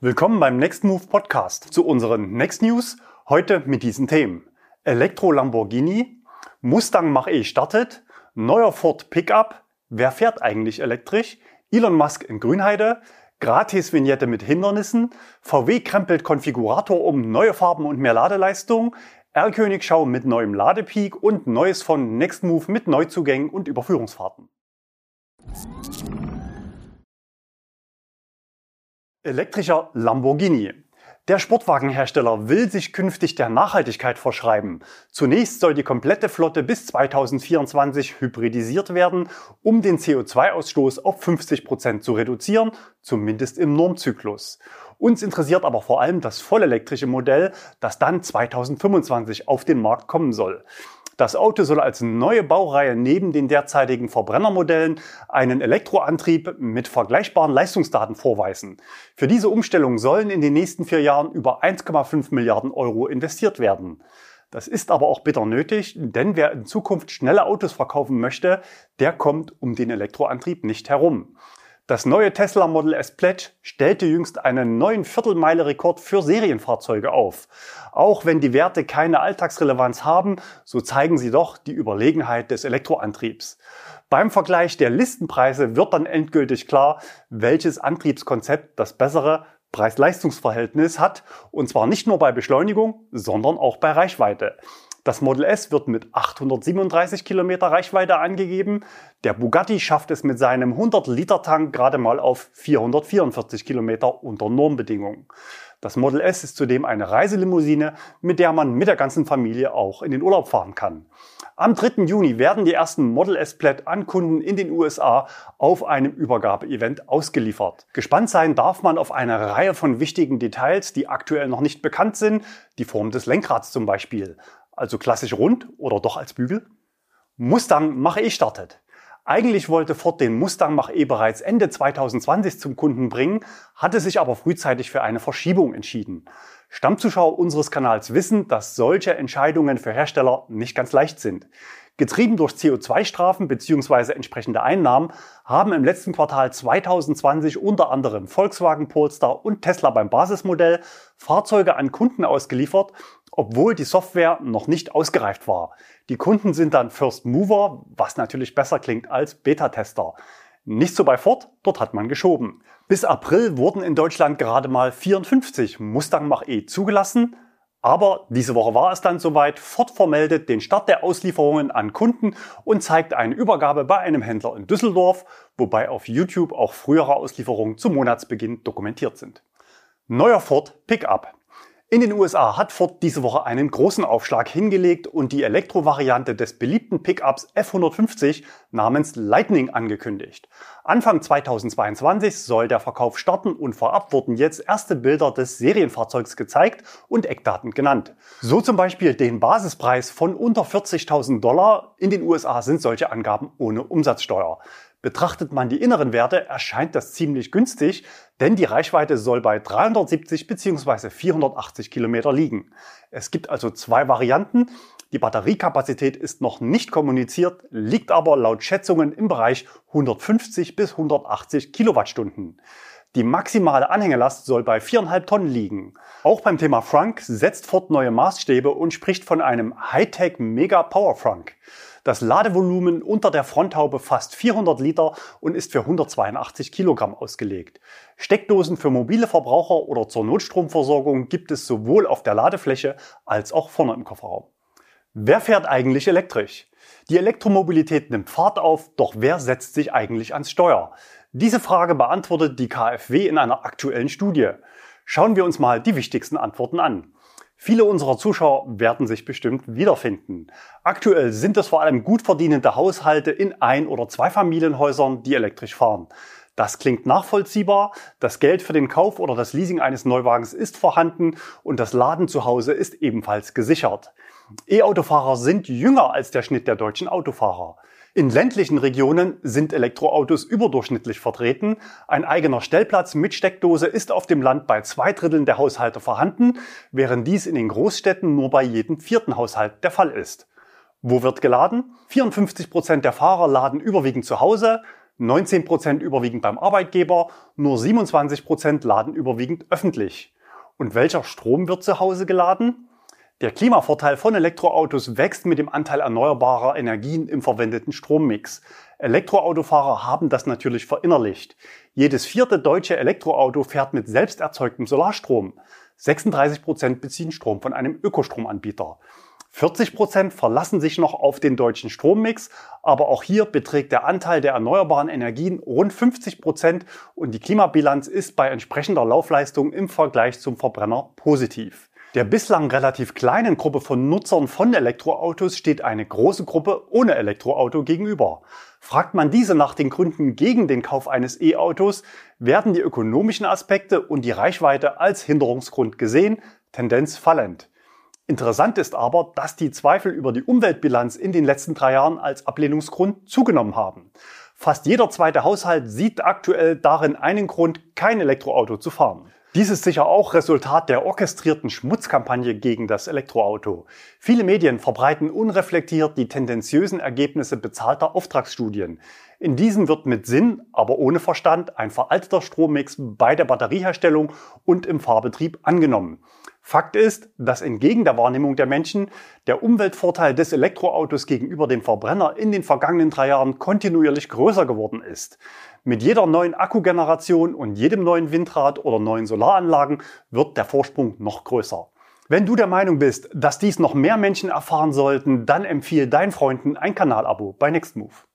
Willkommen beim Next Move Podcast zu unseren Next News. Heute mit diesen Themen. Elektro Lamborghini, Mustang Mach-E startet, neuer Ford Pickup, wer fährt eigentlich elektrisch, Elon Musk in Grünheide, Gratis-Vignette mit Hindernissen, VW krempelt Konfigurator um neue Farben und mehr Ladeleistung, R-Königschau mit neuem Ladepeak und Neues von Nextmove mit Neuzugängen und Überführungsfahrten. Elektrischer Lamborghini. Der Sportwagenhersteller will sich künftig der Nachhaltigkeit verschreiben. Zunächst soll die komplette Flotte bis 2024 hybridisiert werden, um den CO2-Ausstoß auf 50 Prozent zu reduzieren, zumindest im Normzyklus. Uns interessiert aber vor allem das vollelektrische Modell, das dann 2025 auf den Markt kommen soll. Das Auto soll als neue Baureihe neben den derzeitigen Verbrennermodellen einen Elektroantrieb mit vergleichbaren Leistungsdaten vorweisen. Für diese Umstellung sollen in den nächsten vier Jahren über 1,5 Milliarden Euro investiert werden. Das ist aber auch bitter nötig, denn wer in Zukunft schnelle Autos verkaufen möchte, der kommt um den Elektroantrieb nicht herum. Das neue Tesla Model S Pledge stellte jüngst einen neuen Viertelmeile-Rekord für Serienfahrzeuge auf. Auch wenn die Werte keine Alltagsrelevanz haben, so zeigen sie doch die Überlegenheit des Elektroantriebs. Beim Vergleich der Listenpreise wird dann endgültig klar, welches Antriebskonzept das bessere Preis-Leistungs-Verhältnis hat, und zwar nicht nur bei Beschleunigung, sondern auch bei Reichweite. Das Model S wird mit 837 Kilometer Reichweite angegeben. Der Bugatti schafft es mit seinem 100-Liter-Tank gerade mal auf 444 Kilometer unter Normbedingungen. Das Model S ist zudem eine Reiselimousine, mit der man mit der ganzen Familie auch in den Urlaub fahren kann. Am 3. Juni werden die ersten Model S Plaid an Kunden in den USA auf einem Übergabeevent ausgeliefert. Gespannt sein darf man auf eine Reihe von wichtigen Details, die aktuell noch nicht bekannt sind, die Form des Lenkrads zum Beispiel also klassisch rund oder doch als Bügel. Mustang Mach-E startet. Eigentlich wollte Ford den Mustang Mach-E bereits Ende 2020 zum Kunden bringen, hatte sich aber frühzeitig für eine Verschiebung entschieden. Stammzuschauer unseres Kanals wissen, dass solche Entscheidungen für Hersteller nicht ganz leicht sind. Getrieben durch CO2-Strafen bzw. entsprechende Einnahmen haben im letzten Quartal 2020 unter anderem Volkswagen Polestar und Tesla beim Basismodell Fahrzeuge an Kunden ausgeliefert, obwohl die Software noch nicht ausgereift war. Die Kunden sind dann First Mover, was natürlich besser klingt als Beta-Tester. Nicht so bei Ford, dort hat man geschoben. Bis April wurden in Deutschland gerade mal 54 Mustang Mach-E zugelassen, aber diese Woche war es dann soweit. Ford vermeldet den Start der Auslieferungen an Kunden und zeigt eine Übergabe bei einem Händler in Düsseldorf, wobei auf YouTube auch frühere Auslieferungen zum Monatsbeginn dokumentiert sind. Neuer Ford Pickup. In den USA hat Ford diese Woche einen großen Aufschlag hingelegt und die Elektrovariante des beliebten Pickups F150 namens Lightning angekündigt. Anfang 2022 soll der Verkauf starten und vorab wurden jetzt erste Bilder des Serienfahrzeugs gezeigt und Eckdaten genannt. So zum Beispiel den Basispreis von unter 40.000 Dollar. In den USA sind solche Angaben ohne Umsatzsteuer. Betrachtet man die inneren Werte, erscheint das ziemlich günstig, denn die Reichweite soll bei 370 bzw. 480 Kilometer liegen. Es gibt also zwei Varianten. Die Batteriekapazität ist noch nicht kommuniziert, liegt aber laut Schätzungen im Bereich 150 bis 180 Kilowattstunden. Die maximale Anhängelast soll bei 4,5 Tonnen liegen. Auch beim Thema Frunk setzt Ford neue Maßstäbe und spricht von einem Hightech Mega Power Frunk. Das Ladevolumen unter der Fronthaube fast 400 Liter und ist für 182 Kilogramm ausgelegt. Steckdosen für mobile Verbraucher oder zur Notstromversorgung gibt es sowohl auf der Ladefläche als auch vorne im Kofferraum. Wer fährt eigentlich elektrisch? Die Elektromobilität nimmt Fahrt auf, doch wer setzt sich eigentlich ans Steuer? Diese Frage beantwortet die KfW in einer aktuellen Studie. Schauen wir uns mal die wichtigsten Antworten an. Viele unserer Zuschauer werden sich bestimmt wiederfinden. Aktuell sind es vor allem gut verdienende Haushalte in Ein- oder Zweifamilienhäusern, die elektrisch fahren. Das klingt nachvollziehbar. Das Geld für den Kauf oder das Leasing eines Neuwagens ist vorhanden und das Laden zu Hause ist ebenfalls gesichert. E-Autofahrer sind jünger als der Schnitt der deutschen Autofahrer. In ländlichen Regionen sind Elektroautos überdurchschnittlich vertreten. Ein eigener Stellplatz mit Steckdose ist auf dem Land bei zwei Dritteln der Haushalte vorhanden, während dies in den Großstädten nur bei jedem vierten Haushalt der Fall ist. Wo wird geladen? 54 Prozent der Fahrer laden überwiegend zu Hause, 19% überwiegend beim Arbeitgeber, nur 27% laden überwiegend öffentlich. Und welcher Strom wird zu Hause geladen? Der Klimavorteil von Elektroautos wächst mit dem Anteil erneuerbarer Energien im verwendeten Strommix. Elektroautofahrer haben das natürlich verinnerlicht. Jedes vierte deutsche Elektroauto fährt mit selbst erzeugtem Solarstrom. 36 Prozent beziehen Strom von einem Ökostromanbieter. 40 Prozent verlassen sich noch auf den deutschen Strommix, aber auch hier beträgt der Anteil der erneuerbaren Energien rund 50 Prozent und die Klimabilanz ist bei entsprechender Laufleistung im Vergleich zum Verbrenner positiv. Der bislang relativ kleinen Gruppe von Nutzern von Elektroautos steht eine große Gruppe ohne Elektroauto gegenüber. Fragt man diese nach den Gründen gegen den Kauf eines E-Autos, werden die ökonomischen Aspekte und die Reichweite als Hinderungsgrund gesehen, Tendenz fallend. Interessant ist aber, dass die Zweifel über die Umweltbilanz in den letzten drei Jahren als Ablehnungsgrund zugenommen haben. Fast jeder zweite Haushalt sieht aktuell darin einen Grund, kein Elektroauto zu fahren. Dies ist sicher auch Resultat der orchestrierten Schmutzkampagne gegen das Elektroauto. Viele Medien verbreiten unreflektiert die tendenziösen Ergebnisse bezahlter Auftragsstudien. In diesen wird mit Sinn, aber ohne Verstand ein veralteter Strommix bei der Batterieherstellung und im Fahrbetrieb angenommen. Fakt ist, dass entgegen der Wahrnehmung der Menschen der Umweltvorteil des Elektroautos gegenüber dem Verbrenner in den vergangenen drei Jahren kontinuierlich größer geworden ist. Mit jeder neuen Akkugeneration und jedem neuen Windrad oder neuen Solaranlagen wird der Vorsprung noch größer. Wenn du der Meinung bist, dass dies noch mehr Menschen erfahren sollten, dann empfehle deinen Freunden ein Kanalabo bei Nextmove.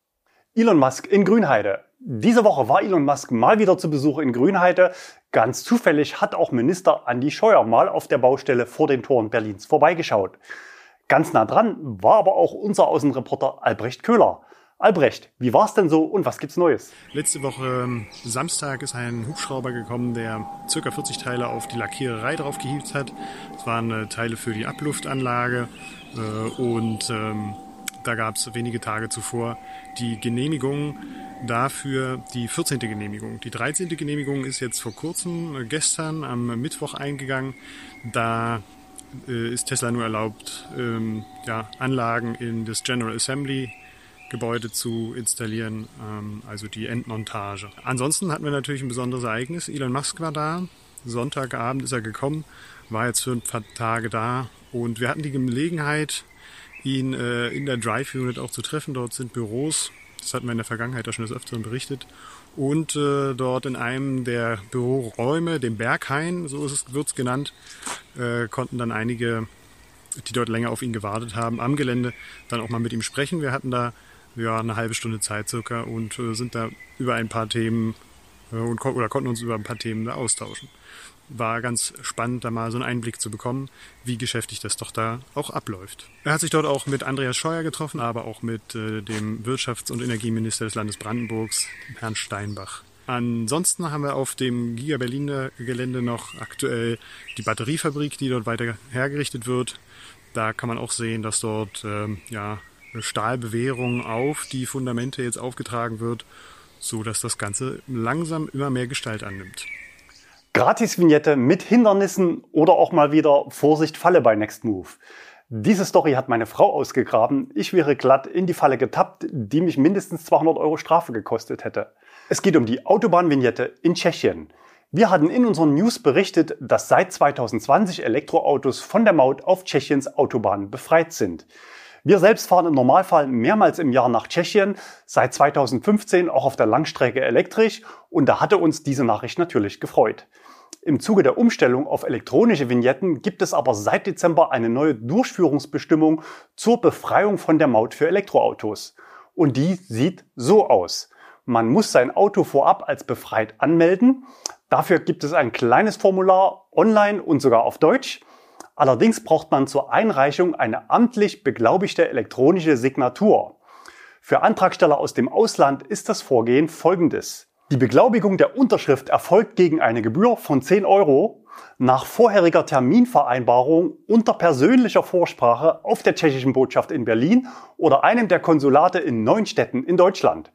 Elon Musk in Grünheide. Diese Woche war Elon Musk mal wieder zu Besuch in Grünheide. Ganz zufällig hat auch Minister Andi Scheuer mal auf der Baustelle vor den Toren Berlins vorbeigeschaut. Ganz nah dran war aber auch unser Außenreporter Albrecht Köhler. Albrecht, wie war es denn so und was gibt's Neues? Letzte Woche ähm, Samstag ist ein Hubschrauber gekommen, der ca. 40 Teile auf die Lackiererei draufgehievt hat. Das waren äh, Teile für die Abluftanlage äh, und ähm, da gab es wenige Tage zuvor die Genehmigung dafür, die 14. Genehmigung. Die 13. Genehmigung ist jetzt vor kurzem, äh, gestern am Mittwoch eingegangen. Da ist Tesla nur erlaubt, ähm, ja, Anlagen in das General Assembly Gebäude zu installieren, ähm, also die Endmontage. Ansonsten hatten wir natürlich ein besonderes Ereignis. Elon Musk war da. Sonntagabend ist er gekommen, war jetzt für ein paar Tage da und wir hatten die Gelegenheit, ihn äh, in der Drive Unit auch zu treffen. Dort sind Büros. Das hatten wir in der Vergangenheit auch schon des Öfteren berichtet. Und äh, dort in einem der Büroräume, dem Berghain, so wird es genannt, äh, konnten dann einige, die dort länger auf ihn gewartet haben, am Gelände dann auch mal mit ihm sprechen. Wir hatten da ja, eine halbe Stunde Zeit circa und äh, sind da über ein paar Themen äh, und oder konnten uns über ein paar Themen da austauschen. War ganz spannend, da mal so einen Einblick zu bekommen, wie geschäftig das doch da auch abläuft. Er hat sich dort auch mit Andreas Scheuer getroffen, aber auch mit äh, dem Wirtschafts- und Energieminister des Landes Brandenburgs, Herrn Steinbach. Ansonsten haben wir auf dem Giga Berliner Gelände noch aktuell die Batteriefabrik, die dort weiter hergerichtet wird. Da kann man auch sehen, dass dort ähm, ja, Stahlbewehrung auf die Fundamente jetzt aufgetragen wird, so dass das Ganze langsam immer mehr Gestalt annimmt. Gratis-Vignette mit Hindernissen oder auch mal wieder Vorsicht Falle bei Nextmove. Diese Story hat meine Frau ausgegraben. Ich wäre glatt in die Falle getappt, die mich mindestens 200 Euro Strafe gekostet hätte. Es geht um die Autobahnvignette in Tschechien. Wir hatten in unseren News berichtet, dass seit 2020 Elektroautos von der Maut auf Tschechiens Autobahnen befreit sind. Wir selbst fahren im Normalfall mehrmals im Jahr nach Tschechien, seit 2015 auch auf der Langstrecke elektrisch und da hatte uns diese Nachricht natürlich gefreut. Im Zuge der Umstellung auf elektronische Vignetten gibt es aber seit Dezember eine neue Durchführungsbestimmung zur Befreiung von der Maut für Elektroautos. Und die sieht so aus. Man muss sein Auto vorab als befreit anmelden. Dafür gibt es ein kleines Formular online und sogar auf Deutsch. Allerdings braucht man zur Einreichung eine amtlich beglaubigte elektronische Signatur. Für Antragsteller aus dem Ausland ist das Vorgehen folgendes. Die Beglaubigung der Unterschrift erfolgt gegen eine Gebühr von 10 Euro nach vorheriger Terminvereinbarung unter persönlicher Vorsprache auf der tschechischen Botschaft in Berlin oder einem der Konsulate in neun Städten in Deutschland.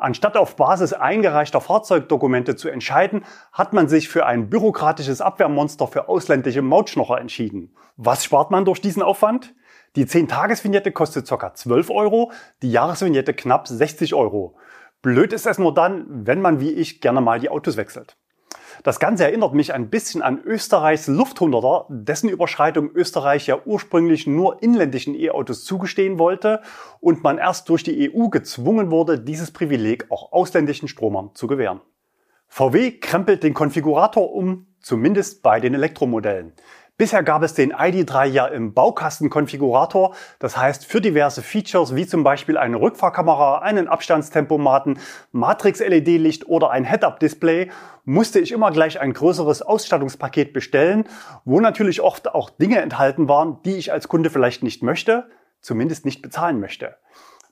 Anstatt auf Basis eingereichter Fahrzeugdokumente zu entscheiden, hat man sich für ein bürokratisches Abwehrmonster für ausländische Mautschnocher entschieden. Was spart man durch diesen Aufwand? Die 10-Tages-Vignette kostet ca. 12 Euro, die Jahresvignette knapp 60 Euro. Blöd ist es nur dann, wenn man wie ich gerne mal die Autos wechselt. Das Ganze erinnert mich ein bisschen an Österreichs Lufthunderter, dessen Überschreitung Österreich ja ursprünglich nur inländischen E-Autos zugestehen wollte und man erst durch die EU gezwungen wurde, dieses Privileg auch ausländischen Stromern zu gewähren. VW krempelt den Konfigurator um, zumindest bei den Elektromodellen. Bisher gab es den ID3 ja im Baukastenkonfigurator, das heißt für diverse Features wie zum Beispiel eine Rückfahrkamera, einen Abstandstempomaten, Matrix-LED-Licht oder ein Head-Up-Display musste ich immer gleich ein größeres Ausstattungspaket bestellen, wo natürlich oft auch Dinge enthalten waren, die ich als Kunde vielleicht nicht möchte, zumindest nicht bezahlen möchte.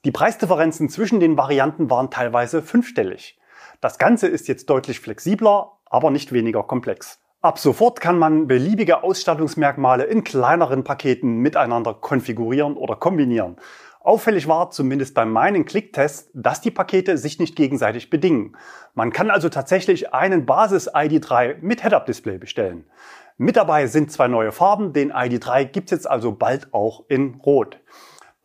Die Preisdifferenzen zwischen den Varianten waren teilweise fünfstellig. Das Ganze ist jetzt deutlich flexibler, aber nicht weniger komplex. Ab sofort kann man beliebige Ausstattungsmerkmale in kleineren Paketen miteinander konfigurieren oder kombinieren. Auffällig war zumindest bei meinen Klicktest, dass die Pakete sich nicht gegenseitig bedingen. Man kann also tatsächlich einen Basis-ID3 mit Head-Up-Display bestellen. Mit dabei sind zwei neue Farben, den ID3 gibt's jetzt also bald auch in Rot.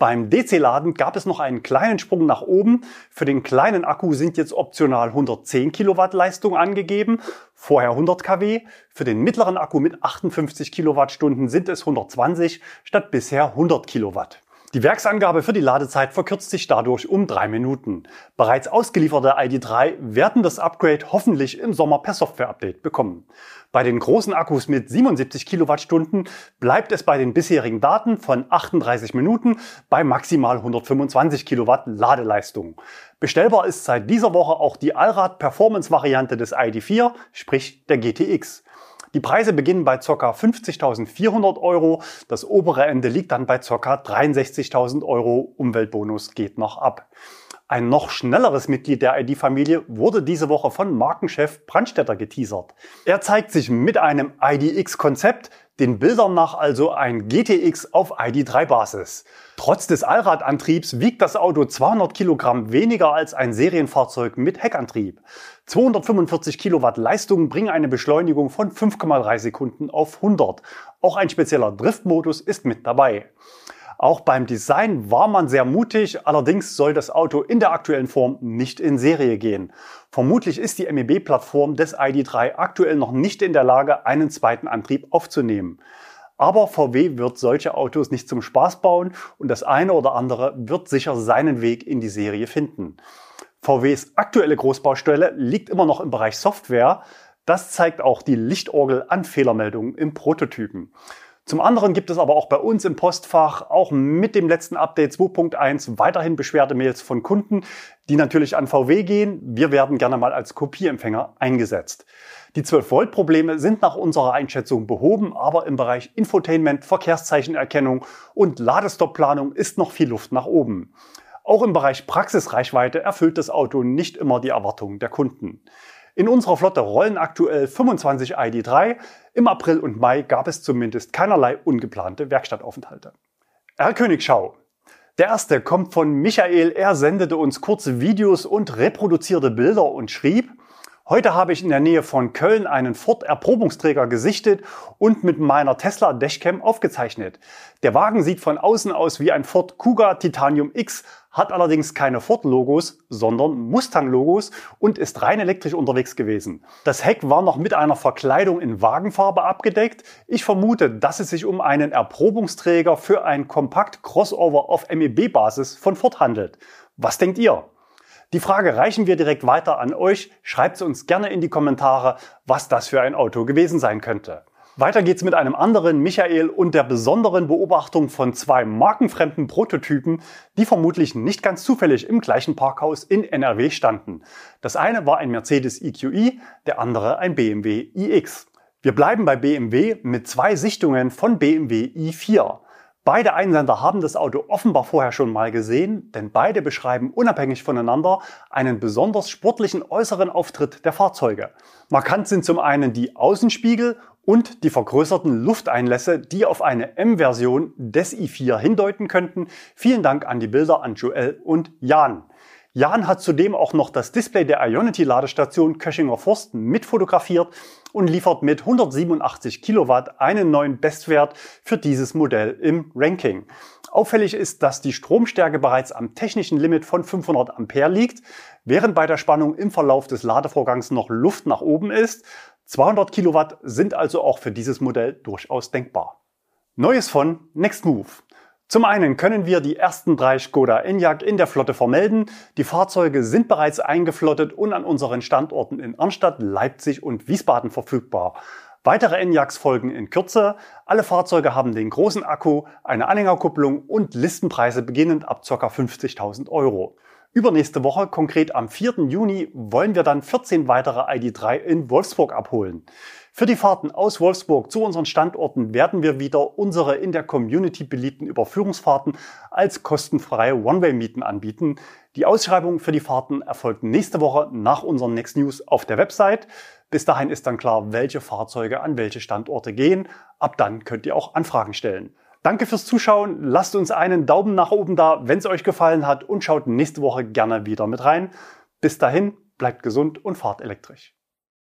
Beim DC-Laden gab es noch einen kleinen Sprung nach oben. Für den kleinen Akku sind jetzt optional 110 Kilowatt Leistung angegeben, vorher 100 kW. Für den mittleren Akku mit 58 Kilowattstunden sind es 120 statt bisher 100 Kilowatt. Die Werksangabe für die Ladezeit verkürzt sich dadurch um drei Minuten. Bereits ausgelieferte ID3 werden das Upgrade hoffentlich im Sommer per Software-Update bekommen. Bei den großen Akkus mit 77 Kilowattstunden bleibt es bei den bisherigen Daten von 38 Minuten bei maximal 125 Kilowatt Ladeleistung. Bestellbar ist seit dieser Woche auch die Allrad Performance Variante des ID4, sprich der GTX. Die Preise beginnen bei ca. 50.400 Euro. Das obere Ende liegt dann bei ca. 63.000 Euro. Umweltbonus geht noch ab. Ein noch schnelleres Mitglied der ID-Familie wurde diese Woche von Markenchef Brandstätter geteasert. Er zeigt sich mit einem IDX-Konzept, den Bildern nach also ein GTX auf ID3-Basis. Trotz des Allradantriebs wiegt das Auto 200 Kilogramm weniger als ein Serienfahrzeug mit Heckantrieb. 245 Kilowatt Leistung bringen eine Beschleunigung von 5,3 Sekunden auf 100. Auch ein spezieller Driftmodus ist mit dabei. Auch beim Design war man sehr mutig, allerdings soll das Auto in der aktuellen Form nicht in Serie gehen. Vermutlich ist die MEB-Plattform des ID3 aktuell noch nicht in der Lage, einen zweiten Antrieb aufzunehmen. Aber VW wird solche Autos nicht zum Spaß bauen und das eine oder andere wird sicher seinen Weg in die Serie finden. VWs aktuelle Großbaustelle liegt immer noch im Bereich Software. Das zeigt auch die Lichtorgel an Fehlermeldungen im Prototypen. Zum anderen gibt es aber auch bei uns im Postfach auch mit dem letzten Update 2.1 weiterhin Beschwerdemails von Kunden, die natürlich an VW gehen. Wir werden gerne mal als Kopieempfänger eingesetzt. Die 12-Volt-Probleme sind nach unserer Einschätzung behoben, aber im Bereich Infotainment, Verkehrszeichenerkennung und Ladestoppplanung ist noch viel Luft nach oben. Auch im Bereich Praxisreichweite erfüllt das Auto nicht immer die Erwartungen der Kunden. In unserer Flotte rollen aktuell 25 ID3. Im April und Mai gab es zumindest keinerlei ungeplante Werkstattaufenthalte. Herr Königschau. Der erste kommt von Michael. Er sendete uns kurze Videos und reproduzierte Bilder und schrieb, Heute habe ich in der Nähe von Köln einen Ford Erprobungsträger gesichtet und mit meiner Tesla Dashcam aufgezeichnet. Der Wagen sieht von außen aus wie ein Ford Kuga Titanium X, hat allerdings keine Ford-Logos, sondern Mustang-Logos und ist rein elektrisch unterwegs gewesen. Das Heck war noch mit einer Verkleidung in Wagenfarbe abgedeckt. Ich vermute, dass es sich um einen Erprobungsträger für ein Kompakt-Crossover auf MEB-Basis von Ford handelt. Was denkt ihr? Die Frage reichen wir direkt weiter an euch. Schreibt uns gerne in die Kommentare, was das für ein Auto gewesen sein könnte. Weiter geht's mit einem anderen Michael und der besonderen Beobachtung von zwei markenfremden Prototypen, die vermutlich nicht ganz zufällig im gleichen Parkhaus in NRW standen. Das eine war ein Mercedes EQE, der andere ein BMW iX. Wir bleiben bei BMW mit zwei Sichtungen von BMW i4. Beide Einsender haben das Auto offenbar vorher schon mal gesehen, denn beide beschreiben unabhängig voneinander einen besonders sportlichen äußeren Auftritt der Fahrzeuge. Markant sind zum einen die Außenspiegel und die vergrößerten Lufteinlässe, die auf eine M-Version des i4 hindeuten könnten. Vielen Dank an die Bilder an Joel und Jan. Jan hat zudem auch noch das Display der Ionity-Ladestation Köchinger Forst mitfotografiert und liefert mit 187 Kilowatt einen neuen Bestwert für dieses Modell im Ranking. Auffällig ist, dass die Stromstärke bereits am technischen Limit von 500 Ampere liegt. während bei der Spannung im Verlauf des Ladevorgangs noch Luft nach oben ist. 200 Kilowatt sind also auch für dieses Modell durchaus denkbar. Neues von Nextmove. Zum einen können wir die ersten drei Skoda Enyaq in der Flotte vermelden. Die Fahrzeuge sind bereits eingeflottet und an unseren Standorten in Arnstadt, Leipzig und Wiesbaden verfügbar. Weitere Enyaqs folgen in Kürze. Alle Fahrzeuge haben den großen Akku, eine Anhängerkupplung und Listenpreise beginnend ab ca. 50.000 Euro. Übernächste Woche, konkret am 4. Juni, wollen wir dann 14 weitere ID3 in Wolfsburg abholen. Für die Fahrten aus Wolfsburg zu unseren Standorten werden wir wieder unsere in der Community beliebten Überführungsfahrten als kostenfreie One-Way-Mieten anbieten. Die Ausschreibung für die Fahrten erfolgt nächste Woche nach unseren Next News auf der Website. Bis dahin ist dann klar, welche Fahrzeuge an welche Standorte gehen. Ab dann könnt ihr auch Anfragen stellen. Danke fürs Zuschauen. Lasst uns einen Daumen nach oben da, wenn es euch gefallen hat und schaut nächste Woche gerne wieder mit rein. Bis dahin, bleibt gesund und fahrt elektrisch.